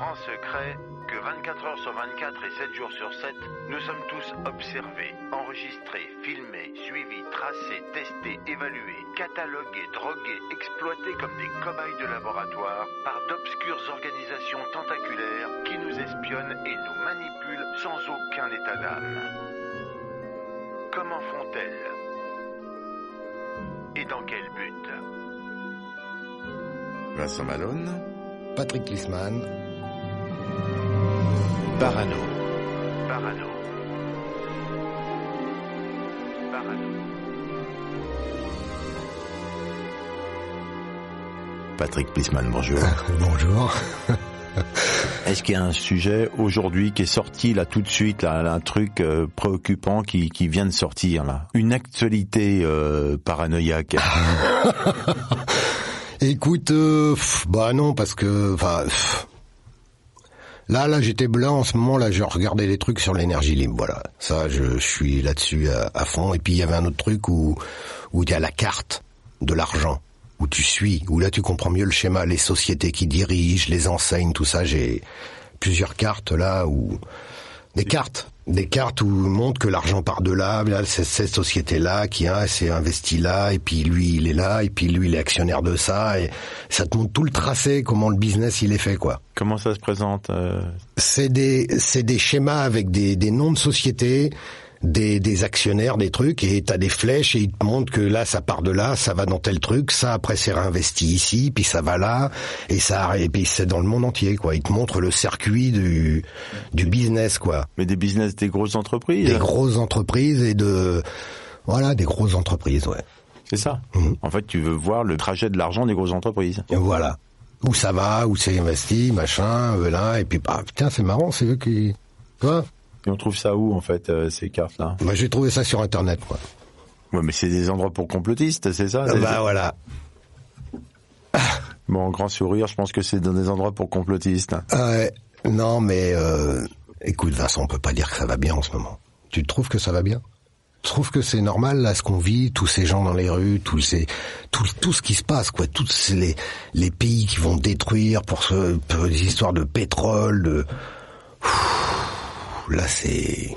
grand secret que 24 heures sur 24 et 7 jours sur 7, nous sommes tous observés, enregistrés, filmés, suivis, tracés, testés, évalués, catalogués, drogués, exploités comme des cobayes de laboratoire par d'obscures organisations tentaculaires qui nous espionnent et nous manipulent sans aucun état d'âme. Comment font-elles? Et dans quel but? Vincent Malone, Patrick Klisman, Parano. Parano. Parano. Patrick Plisman, bonjour. bonjour. Est-ce qu'il y a un sujet aujourd'hui qui est sorti là tout de suite, là, un truc euh, préoccupant qui, qui vient de sortir là? Une actualité euh, paranoïaque Écoute, euh, pff, bah non, parce que, enfin, pff. Là, là, j'étais blanc en ce moment. Là, je regardais des trucs sur l'énergie libre. Voilà, ça, je, je suis là-dessus à, à fond. Et puis il y avait un autre truc où où il y a la carte de l'argent, où tu suis, où là tu comprends mieux le schéma, les sociétés qui dirigent, les enseignes, tout ça. J'ai plusieurs cartes là où des cartes, des cartes où on montre que l'argent part de là, là c'est cette société-là qui a s'est investi là, et puis lui il est là, et puis lui il est actionnaire de ça, et ça te montre tout le tracé, comment le business il est fait quoi. Comment ça se présente euh, C'est des c'est des schémas avec des, des noms de sociétés, des, des actionnaires, des trucs, et t'as des flèches et ils te montrent que là ça part de là, ça va dans tel truc, ça après c'est réinvesti ici, puis ça va là, et ça et puis c'est dans le monde entier quoi. Ils te montrent le circuit du du business quoi, Mais des business des grosses entreprises des grosses entreprises et de voilà des grosses entreprises ouais. C'est ça. Mhm. En fait, tu veux voir le trajet de l'argent des grosses entreprises. Et voilà où ça va, où c'est investi, machin, euh, là, et puis bah putain c'est marrant, c'est eux qui, tu vois. Et on trouve ça où en fait euh, ces cartes là? Moi j'ai trouvé ça sur internet quoi. Ouais, mais c'est des endroits pour complotistes, c'est ça? Ah, bah voilà. Bon, grand sourire, je pense que c'est dans des endroits pour complotistes. Ouais, non, mais euh, écoute, Vincent, on peut pas dire que ça va bien en ce moment. Tu trouves que ça va bien? Tu trouves que c'est normal là ce qu'on vit, tous ces gens dans les rues, tous ces, tout, tout ce qui se passe, quoi, tous ces- les, les pays qui vont détruire pour, ce, pour des histoires de pétrole, de Ouh, là c'est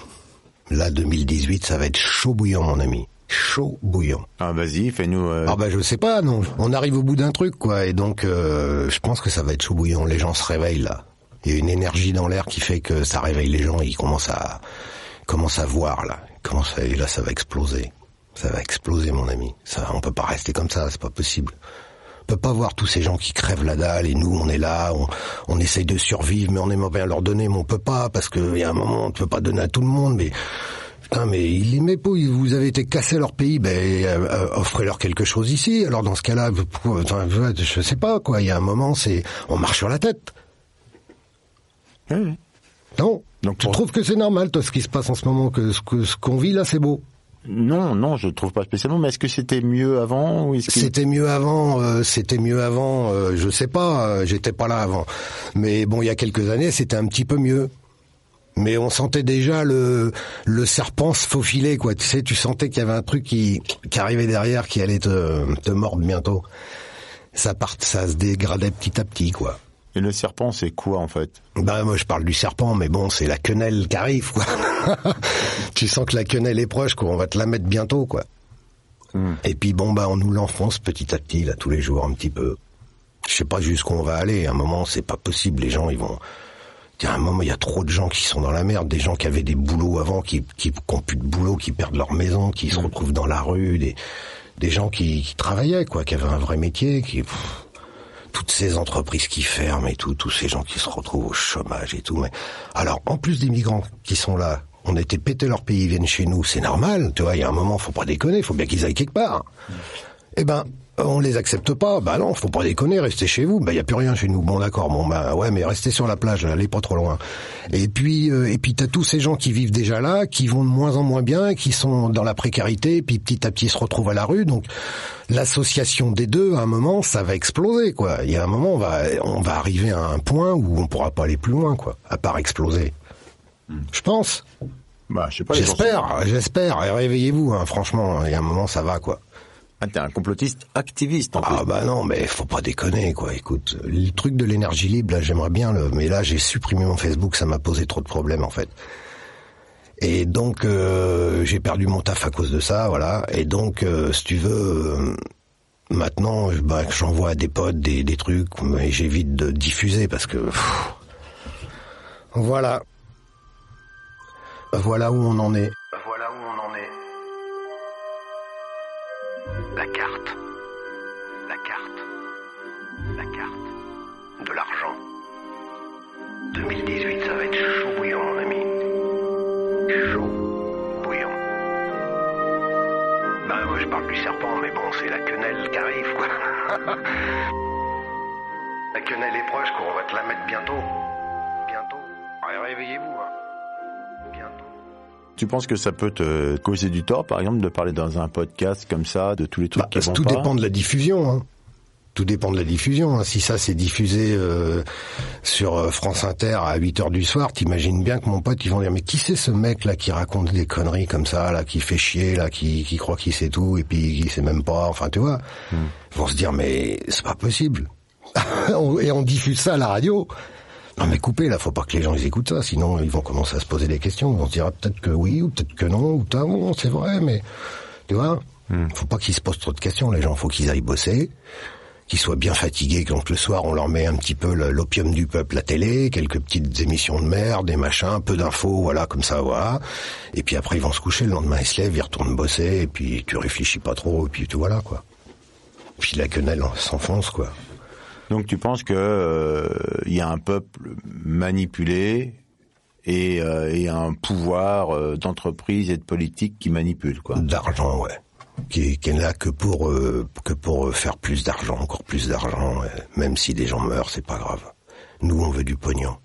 là 2018, ça va être chaud bouillant, mon ami, chaud bouillant. Ah, vas-y, fais-nous. euh, Ah bah je sais pas, non. On arrive au bout d'un truc, quoi, et donc euh, je pense que ça va être chaud bouillant. Les gens se réveillent là. Il y a une énergie dans l'air qui fait que ça réveille les gens. Ils commencent à commencent à voir là. Ils commencent à- et là ça va exploser. Ça va exploser, mon ami. Ça, on peut pas rester comme ça. C'est pas possible. On peut pas voir tous ces gens qui crèvent la dalle et nous on est là, on, on essaye de survivre, mais on aimerait bien leur donner, mais on peut pas parce qu'il y a un moment on ne peut pas donner à tout le monde, mais Putain, mais ils les ils- vous avez été cassés leur pays, ben euh, euh, offrez-leur quelque chose ici. Alors dans ce cas-là, vous- pourquoi- enfin, je sais pas quoi. Il y a un moment, c'est on marche sur la tête. Non. Donc, tu pour- trouves que c'est normal, toi, ce qui se passe en ce moment, que ce que ce qu'on vit là, c'est beau. Non, non, je trouve pas spécialement. Mais est-ce que c'était mieux avant. C'était mieux avant, euh, c'était mieux avant. euh, je sais pas, euh, j'étais pas là avant. Mais bon, il y a quelques années, c'était un petit peu mieux. Mais on sentait déjà le le serpent se faufiler, quoi. Tu sais, tu sentais qu'il y avait un truc qui qui arrivait derrière, qui allait te te mordre bientôt. Ça part, ça se dégradait petit à petit, quoi. Et le serpent, c'est quoi en fait? Bah moi je parle du serpent, mais bon, c'est la quenelle qui arrive, quoi. tu sens que la quenelle est proche, quoi. On va te la mettre bientôt, quoi. Hmm. Et puis bon, bah on nous l'enfonce petit à petit, là, tous les jours, un petit peu. Je sais pas jusqu'où on va aller. À un moment, c'est pas possible. Les gens, ils vont. A un moment, il y a trop de gens qui sont dans la merde, des gens qui avaient des boulots avant, qui qui, qui ont plus de boulot, qui perdent leur maison, qui se retrouvent dans la rue, des des gens qui, qui travaillaient, quoi, qui avaient un vrai métier, qui pff, toutes ces entreprises qui ferment et tout, tous ces gens qui se retrouvent au chômage et tout. Mais alors, en plus des migrants qui sont là, on a été péter leur pays, ils viennent chez nous, c'est normal, tu vois. Il y a un moment, faut pas déconner, faut bien qu'ils aillent quelque part. Eh ben, on les accepte pas. Bah non, faut pas déconner, restez chez vous. Bah y a plus rien chez nous. Bon d'accord, bon bah ouais, mais restez sur la plage, allez pas trop loin. Et puis euh, et puis t'as tous ces gens qui vivent déjà là, qui vont de moins en moins bien, qui sont dans la précarité, puis petit à petit se retrouvent à la rue. Donc l'association des deux, à un moment, ça va exploser quoi. Il y a un moment, on va on va arriver à un point où on pourra pas aller plus loin quoi, à part exploser. Je pense. Bah, je sais pas. J'espère, j'espère. Et réveillez-vous, hein, franchement. Il y a un moment, ça va quoi. Ah, t'es un complotiste activiste en plus. Ah bah non, mais faut pas déconner quoi. Écoute, le truc de l'énergie libre, là, j'aimerais bien le, mais là, j'ai supprimé mon Facebook, ça m'a posé trop de problèmes en fait. Et donc, euh, j'ai perdu mon taf à cause de ça, voilà. Et donc, euh, si tu veux, euh, maintenant, bah, j'envoie à des potes des, des trucs, mais j'évite de diffuser parce que, pff, voilà, voilà où on en est. Tu penses que ça peut te causer du tort, par exemple, de parler dans un podcast comme ça de tous les trucs Bah, qui vont tout pas dépend de la diffusion. Hein. Tout dépend de la diffusion. hein. Si ça c'est diffusé euh, sur euh, France Inter à 8 heures du soir, t'imagines bien que mon pote ils vont dire mais qui c'est ce mec là qui raconte des conneries comme ça là, qui fait chier là, qui, qui croit qu'il sait tout et puis qui sait même pas. Enfin tu vois, Hmm. ils vont se dire mais c'est pas possible. et on diffuse ça à la radio. Non mais coupez là, faut pas que les gens ils écoutent ça, sinon ils vont commencer à se poser des questions. Ils vont se dire ah, peut-être que oui ou peut-être que non ou t'as bon c'est vrai mais tu vois, faut pas qu'ils se posent trop de questions. Les gens faut qu'ils aillent bosser, qu'ils soient bien fatigués quand le soir on leur met un petit peu l'opium du peuple, la télé, quelques petites émissions de merde, des machins, un peu d'infos, voilà comme ça voilà. Et puis après ils vont se coucher, le lendemain ils se lèvent, ils retournent bosser et puis tu réfléchis pas trop et puis tu voilà quoi. Puis la quenelle s'enfonce quoi. Donc tu penses que euh, y a un peuple manipulé et, euh, un pouvoir euh, d'entreprise et de politique qui manipule, quoi? D'argent, ouais. Qui, qui est là que pour que pour faire plus d'argent, encore plus d'argent. Même si des gens meurent, c'est pas grave. Nous, on veut du pognon.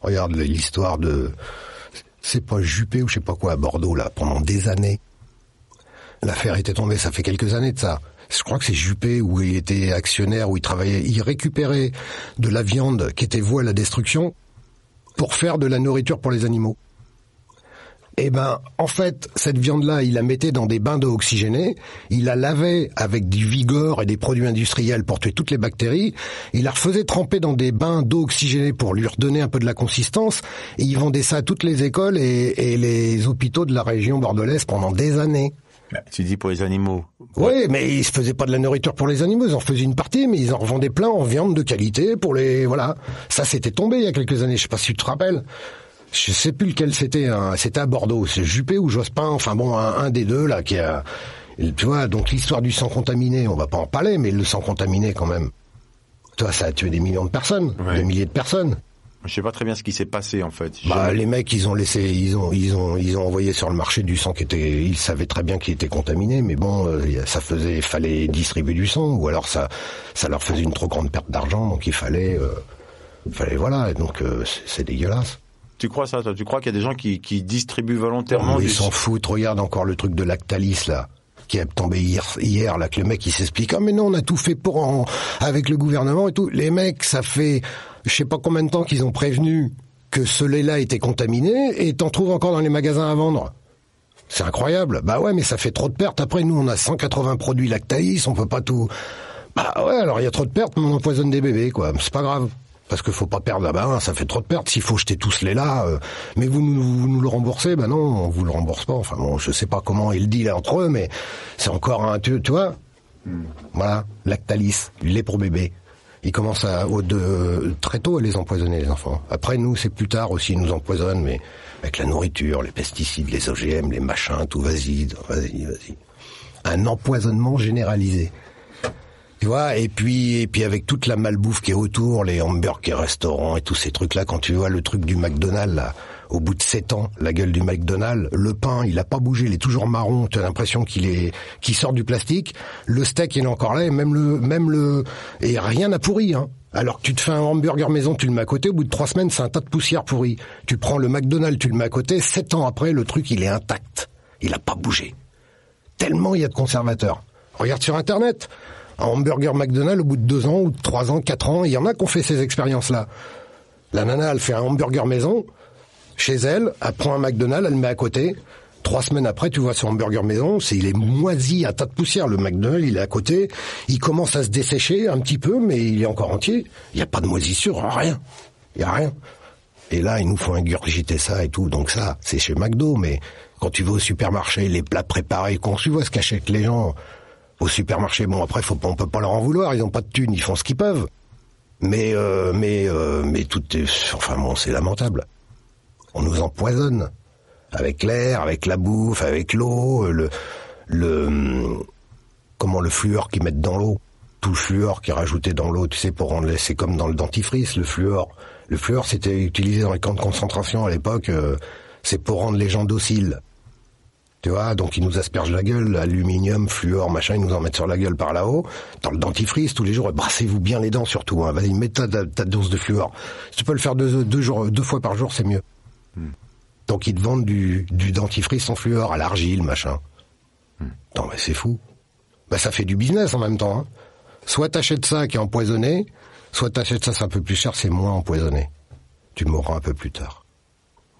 Regarde l'histoire de, c'est pas Juppé ou je sais pas quoi à Bordeaux là, pendant des années. L'affaire était tombée, ça fait quelques années de ça. Je crois que c'est Juppé où il était actionnaire, où il travaillait, il récupérait de la viande qui était vouée à la destruction pour faire de la nourriture pour les animaux. Eh ben, en fait, cette viande-là, il la mettait dans des bains d'eau oxygénée, il la lavait avec du Vigor et des produits industriels pour tuer toutes les bactéries, il la refaisait tremper dans des bains d'eau oxygénée pour lui redonner un peu de la consistance, et il vendait ça à toutes les écoles et, et les hôpitaux de la région bordelaise pendant des années. Tu dis pour les animaux. Oui, mais ils se faisaient pas de la nourriture pour les animaux, ils en faisaient une partie, mais ils en revendaient plein en viande de qualité pour les, voilà. Ça, c'était tombé il y a quelques années, je sais pas si tu te rappelles. Je sais plus lequel c'était, hein. c'était à Bordeaux, c'est Juppé ou Jospin, enfin bon, un, un des deux, là, qui a, tu vois, donc l'histoire du sang contaminé, on va pas en parler, mais le sang contaminé quand même. Toi, ça a tué des millions de personnes, Ouais. des milliers de personnes. Je sais pas très bien ce qui s'est passé en fait. Bah, les mecs, ils ont laissé, ils ont, ils ont, ils ont envoyé sur le marché du sang qui était, ils savaient très bien qu'il était contaminé, mais bon, euh, ça faisait, fallait distribuer du sang, ou alors ça, ça leur faisait une trop grande perte d'argent, donc il fallait, euh, fallait voilà, et donc euh, c'est dégueulasse. Tu crois ça toi? Tu crois qu'il y a des gens qui, qui distribuent volontairement ils du s'en foutent. Regarde encore le truc de Lactalis là qui est tombé hier, hier là que le mec il s'explique ah mais non on a tout fait pour en, avec le gouvernement et tout les mecs ça fait je sais pas combien de temps qu'ils ont prévenu que ce lait là était contaminé et t'en trouves encore dans les magasins à vendre. C'est incroyable. Bah ouais mais ça fait trop de pertes. Après nous on a 180 produits Lactalis on peut pas tout. Bah ouais alors il y a trop de pertes mais on empoisonne des bébés quoi. C'est pas grave. Parce qu'il faut pas perdre là-bas, hein, ça fait trop de pertes. S'il faut jeter tout ce lait-là, euh, mais vous nous, vous nous le remboursez, ben non, on vous le rembourse pas. Enfin bon, je sais pas comment ils le disent entre eux, mais c'est encore un, tu, tu vois, voilà, Lactalis, lait pour bébé. Ils commencent à, de, très tôt à les empoisonner les enfants. Après nous, c'est plus tard aussi, ils nous empoisonnent, mais avec la nourriture, les pesticides, les OGM, les machins, tout, vas-y, vas-y, vas-y. Un empoisonnement généralisé. Tu vois, et puis et puis avec toute la malbouffe qui est autour, les hamburgers restaurants et tous ces trucs là, quand tu vois le truc du McDonald's là, au bout de sept ans, la gueule du McDonald's, le pain, il a pas bougé, il est toujours marron, tu as l'impression qu'il est, qu'il sort du plastique. Le steak, il est encore là, et même le, même le, et rien n'a pourri, hein. Alors que tu te fais un hamburger maison, tu le mets à côté, au bout de trois semaines, c'est un tas de poussière pourrie. Tu prends le McDonald's, tu le mets à côté, sept ans après, le truc, il est intact. Il a pas bougé. Tellement il y a de conservateurs. Regarde sur Internet. Un hamburger McDonald's, au bout de deux ans, ou trois ans, quatre ans, il y en a qui ont fait ces expériences-là. La nana, elle fait un hamburger maison, chez elle, elle prend un McDonald's, elle le met à côté. Trois semaines après, tu vois son hamburger maison, c'est il est moisi, un tas de poussière. Le McDonald's, il est à côté, il commence à se dessécher un petit peu, mais il est encore entier. Il n'y a pas de moisissure, rien. Il y a rien. Et là, il nous faut ingurgiter ça et tout. Donc ça, c'est chez McDo, mais quand tu vas au supermarché, les plats préparés, quand tu vois ce qu'achètent les gens au supermarché, bon après, faut, on peut pas leur en vouloir, ils ont pas de thunes, ils font ce qu'ils peuvent. Mais euh, mais euh, mais tout est, enfin bon, c'est lamentable. On nous empoisonne avec l'air, avec la bouffe, avec l'eau, le le hum, comment le fluor qu'ils mettent dans l'eau, tout le fluor qui est rajouté dans l'eau, tu sais pour rendre c'est comme dans le dentifrice, le fluor. Le fluor c'était utilisé dans les camps de concentration à l'époque, euh, c'est pour rendre les gens dociles. Tu vois, donc ils nous aspergent la gueule, aluminium, fluor, machin, ils nous en mettent sur la gueule par là-haut. Dans le dentifrice, tous les jours, brassez-vous bien les dents surtout. Hein. Vas-y, mets ta, ta, ta dose de fluor. Si tu peux le faire deux, deux, jours, deux fois par jour, c'est mieux. Donc ils te vendent du, du dentifrice sans fluor, à l'argile, machin. Non, mais c'est fou. Bah ça fait du business en même temps. Hein. Soit t'achètes ça qui est empoisonné, soit t'achètes ça, c'est un peu plus cher, c'est moins empoisonné. Tu mourras un peu plus tard.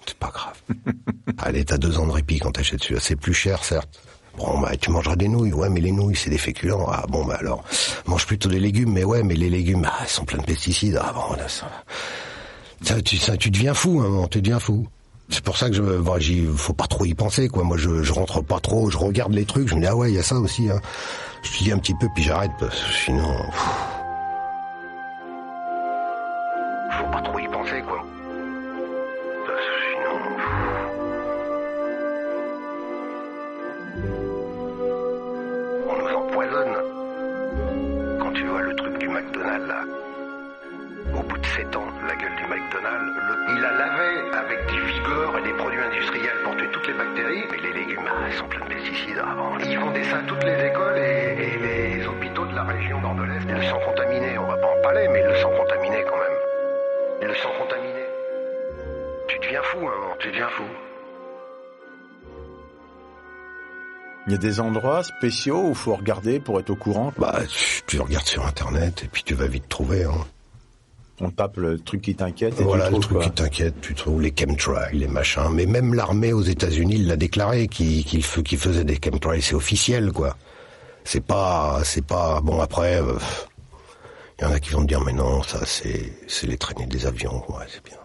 C'est pas grave. Allez, t'as deux ans de répit quand t'achètes celui-là. C'est plus cher, certes. Bon, bah, tu mangeras des nouilles. Ouais, mais les nouilles, c'est des féculents. Ah, bon, bah, alors, mange plutôt des légumes. Mais ouais, mais les légumes, ah, ils sont pleins de pesticides. Ah, bon, là, ça, ça, tu, ça, tu deviens fou, hein, moment, tu deviens fou. C'est pour ça que je, bon, j'y, faut pas trop y penser, quoi. Moi, je, je rentre pas trop, je regarde les trucs, je me dis, ah ouais, il y a ça aussi, hein. Je dis un petit peu, puis j'arrête, parce que sinon, pff. Il y a des endroits spéciaux où faut regarder pour être au courant? Bah, tu, regardes sur Internet et puis tu vas vite trouver. Hein. On tape le truc qui t'inquiète et Voilà tu le truc quoi. qui t'inquiète, tu trouves les chemtrails, les machins. Mais même l'armée aux États-Unis l'a déclaré qu'il faisait des chemtrails, c'est officiel quoi. C'est pas, c'est pas bon après. Il y en a qui vont te dire mais non, ça c'est c'est les traînées des avions, ouais c'est bien.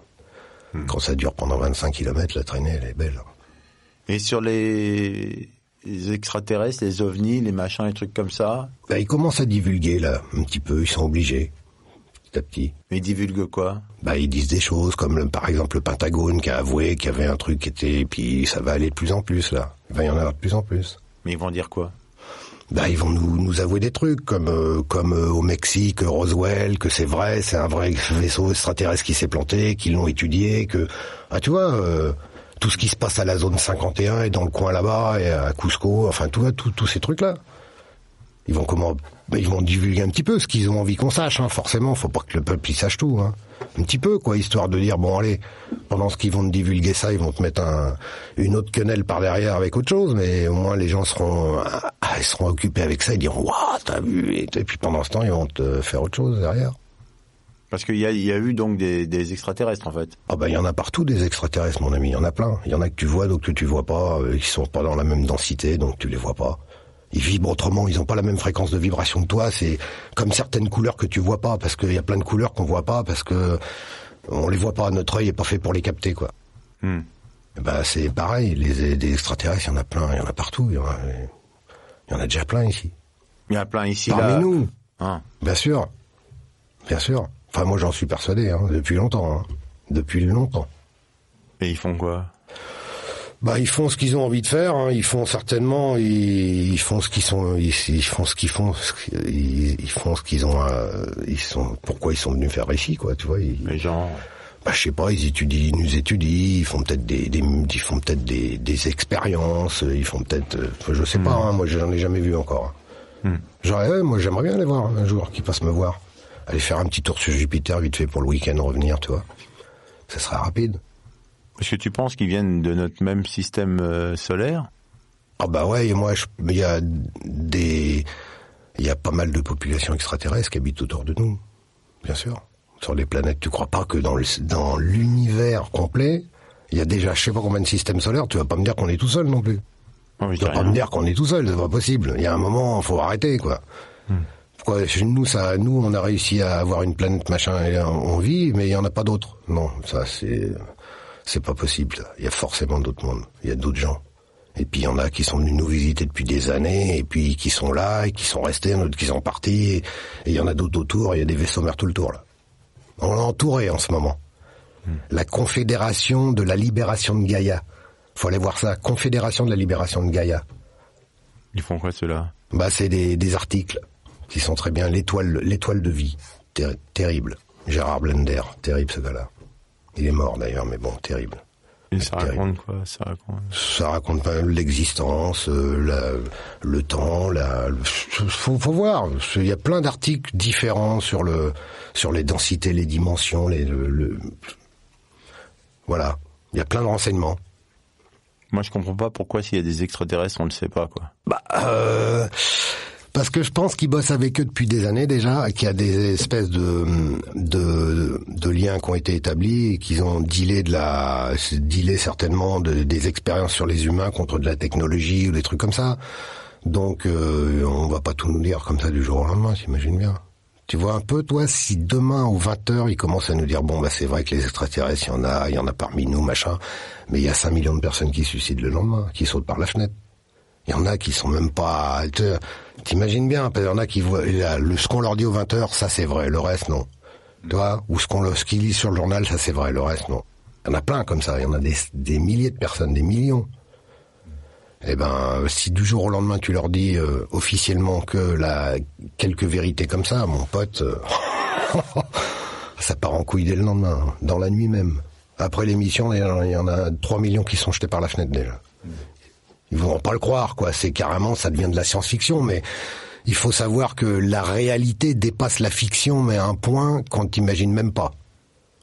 Hmm. Quand ça dure pendant 25 km, la traînée elle est belle. hein. Et sur les... les extraterrestres, les ovnis, les machins, les trucs comme ça, Bah, ils commencent à divulguer là, un petit peu, ils sont obligés, petit à petit. ils divulguent quoi? Bah, ils disent des choses comme le- par exemple le Pentagone qui a avoué qu'il y avait un truc qui était, puis ça va aller de plus en plus là. Il va y en avoir de plus en plus. Mais ils vont dire quoi? Bah, ils vont nous, nous avouer des trucs comme euh, comme euh, au Mexique, Roswell, que c'est vrai, c'est un vrai vaisseau extraterrestre qui s'est planté, qu'ils l'ont étudié, que ah tu vois euh, tout ce qui se passe à la zone 51 et dans le coin là-bas et à Cusco, enfin tout tout tous ces trucs là. Ils vont comment Ils vont divulguer un petit peu ce qu'ils ont envie qu'on sache, hein, forcément. Faut pas que le peuple il sache tout, hein. Un petit peu, quoi, histoire de dire bon allez, pendant ce qu'ils vont te divulguer ça, ils vont te mettre un, une autre quenelle par derrière avec autre chose, mais au moins les gens seront, ah, ils seront occupés avec ça, ils diront waouh, t'as vu, et puis pendant ce temps ils vont te faire autre chose derrière. Parce qu'il y y a eu donc des, des extraterrestres en fait. Ah bah il y en a partout des extraterrestres, mon ami, il y en a plein. Il y en a que tu vois, d'autres que tu vois pas, euh, qui sont pas dans la même densité, donc tu les vois pas. Ils vibrent autrement, ils ont pas la même fréquence de vibration que toi. C'est comme certaines couleurs que tu vois pas, parce qu'il y a plein de couleurs qu'on voit pas, parce que on les voit pas. Notre œil est pas fait pour les capter, quoi. Hmm. Ben c'est pareil. Les, des extraterrestres, il y en a plein, il y en a partout. Il y en a, il y en a déjà plein ici. Il y en a plein ici Parmi là. nous, Hein. bien sûr, bien sûr. Enfin moi j'en suis persuadé hein, depuis longtemps, hein. depuis longtemps. Et ils font quoi? Bah, ils font ce qu'ils ont envie de faire. hein. Ils font certainement, ils, ils font ce qu'ils sont, ils, ils font ce qu'ils font, ce qu'ils- ils, ils font ce qu'ils ont. euh, ils sont. Pourquoi ils sont venus faire ici, quoi Tu vois Les gens. Bah, je sais pas, ils étudient, ils nous étudient, ils font peut-être des, des, ils font peut-être des, des expériences, ils font peut-être, euh, je sais pas, hein, moi j'en ai jamais vu encore. J'aurais, ouais, moi j'aimerais bien aller voir un jour, qu'ils passent me voir, aller faire un petit tour sur Jupiter vite fait pour le week-end revenir, tu vois. Ça serait rapide. Est-ce que tu penses qu'ils viennent de notre même système euh, solaire? Ah bah ouais, et moi, il y a des, il y a pas mal de populations extraterrestres qui habitent autour de nous, bien sûr, sur les planètes. Tu crois pas que dans le, dans l'univers complet, il y a déjà, je sais pas combien de systèmes solaires. Tu vas pas me dire qu'on est tout seul non plus. Je Tu vas pas me dire qu'on est tout seul, c'est pas possible. Il y a un moment, faut arrêter, quoi. Pourquoi nous, ça, nous, on a réussi à avoir une planète machin et on vit, mais il y en a pas d'autres. Non, ça c'est, c'est pas possible. Il y a forcément d'autres mondes. Il y a d'autres gens. Et puis il y en a qui sont venus nous visiter depuis des années, et puis qui sont là, et qui sont restés, d'autres qui sont partis, et il y en a d'autres autour. Il y a des vaisseaux mers tout le tour là. On est entouré en ce moment. La Confédération de la libération de Gaïa. Faut aller voir ça. Confédération de la libération de Gaïa. Ils font quoi ceux-là? Bah, c'est des, des articles qui sont très bien. L'étoile, l'étoile de vie, Ter- terrible. Gérard Blender, terrible ce gars-là. Il est mort d'ailleurs, mais bon, terrible. Et ça terrible. raconte quoi Ça raconte. Ça raconte pas l'existence, euh, la- le temps, la. Faut, faut voir. Il y a plein d'articles différents sur le, sur les densités, les dimensions, les, le, le- voilà. Il y a plein de renseignements. Moi, je comprends pas pourquoi s'il y a des extraterrestres, on le sait pas quoi. Bah, euh, parce que je pense qu'ils bossent avec eux depuis des années déjà, qu'il y a des espèces de, de, de liens qui ont été établis qu'ils ont dealé de la, dealé certainement de- des expériences sur les humains contre de la technologie ou des trucs comme ça. Donc, euh, on va pas tout nous dire comme ça du jour au lendemain, t'imagines bien. Tu vois un peu, toi, si demain aux 20h, ils commencent à nous dire, bon, bah, c'est vrai que les extraterrestres, il y en a, il y en a parmi nous, machin, mais il y a 5 millions de personnes qui suicident le lendemain, qui sautent par la fenêtre. Il y en a qui sont même pas. tu- T'imagines bien, parce qu'il y en a qui voient le ce qu'on leur dit aux 20 heures, ça c'est vrai, le reste non. Tu Ou ce qu'on qu'ils lisent sur le journal, ça c'est vrai, le reste non. Il y en a plein comme ça. Il y en a des, des milliers de personnes, des millions. Eh ben, si du jour au lendemain tu leur dis euh, officiellement que la quelques vérités comme ça, mon pote, euh, ça part en couille dès le lendemain, hein, dans la nuit même. Après l'émission, il y en a 3 millions qui sont jetés par la fenêtre déjà ils vont pas le croire, quoi. C'est carrément, ça devient de la science-fiction, mais il faut savoir que la réalité dépasse la fiction, mais à un point qu'on t'imagine même pas.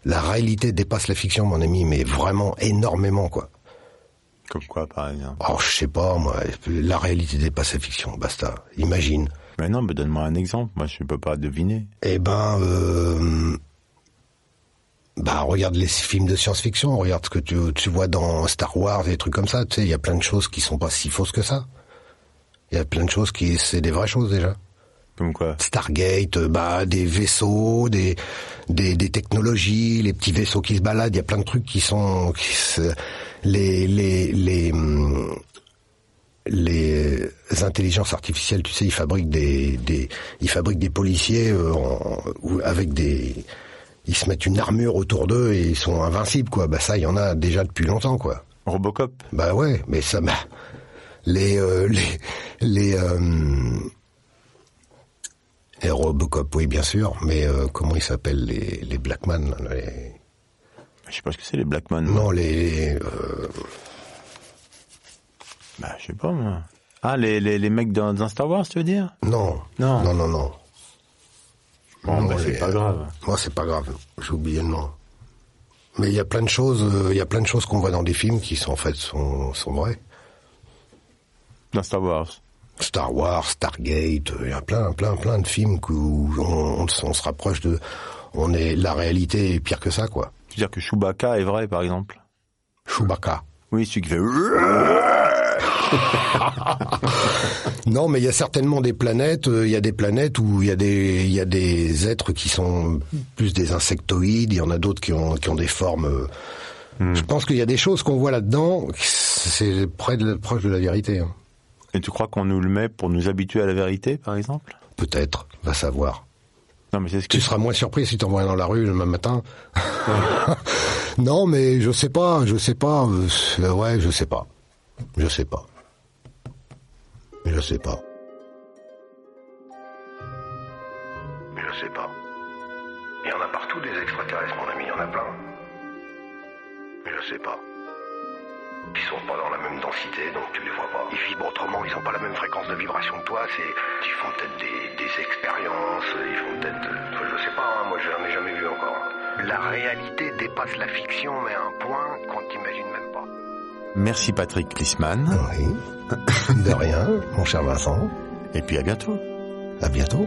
La réalité dépasse la fiction, mon ami, mais vraiment énormément, quoi. Comme quoi, par exemple Oh, je sais pas, moi, la réalité dépasse la fiction, basta. Imagine. Mais non, mais donne-moi un exemple. Moi, je peux pas deviner. Eh ben, euh, bah regarde les films de science-fiction, regarde ce que tu, tu vois dans Star Wars et des trucs comme ça. Tu sais, il y a plein de choses qui sont pas si fausses que ça. Il y a plein de choses qui, c'est des vraies choses déjà. Comme quoi Stargate, euh, bah des vaisseaux, des, des des technologies, les petits vaisseaux qui se baladent. Il y a plein de trucs qui sont qui se- les les les hum, les intelligences artificielles, tu sais, ils fabriquent des, des ils fabriquent des policiers euh, en- avec des ils se mettent une armure autour d'eux et ils sont invincibles quoi. Bah ça, il y en a déjà depuis longtemps quoi. Robocop Bah ouais, mais ça bah, les euh, les les euh, les Robocop, oui bien sûr, mais euh, comment ils s'appellent les les Blackman les... Je sais pas ce que c'est, les Blackman. Non, les euh, Bah, je sais pas, moi. Ah, les, les, les mecs dans, dans Star Wars, tu veux dire? Non, Non. non, non, non. Bon, Non, bah, c'est pas grave. Moi, c'est pas grave. J'ai oublié le nom. Mais il y a plein de choses, euh, il y a plein de choses qu'on voit dans des films qui sont en fait sont sont vraies. Dans Star Wars. Star Wars, Stargate, euh, il y a plein, plein, plein de films où on, on se- on se rapproche de, on est, la réalité est pire que ça, quoi. Tu veux dire que Chewbacca est vrai, par exemple Chewbacca. Oui, celui qui fait... Non, mais il y a certainement des planètes, euh, il y a des planètes où il y a des, il y a des êtres qui sont plus des insectoïdes, il y en a d'autres qui ont, qui ont des formes. euh, Je pense qu'il y a des choses qu'on voit là-dedans, c'est près de, proche de la vérité. hein. Et tu crois qu'on nous le met pour nous habituer à la vérité, par exemple? Peut-être, va savoir. Non, mais c'est ce que... Tu seras moins surpris si t'en vois dans la rue le même matin. non, mais je sais pas, je sais pas. euh, ouais, je sais pas. Je sais pas. Je sais pas. Je sais pas. Il y en a partout des extraterrestres, mon ami, il y en a plein. Je sais pas. Ils sont pas dans la même densité, donc tu les vois pas. Ils vibrent autrement, ils ont pas la même fréquence de vibration que toi. C'est, ils font peut-être des, expériences, ils font peut-être, euh, je sais pas. hein, moi, j'en ai jamais vu encore. La réalité dépasse la fiction, mais à un point qu'on t'imagine même pas. Merci Patrick Klisman. Oui. De rien, mon cher Vincent. Et puis à bientôt. À bientôt.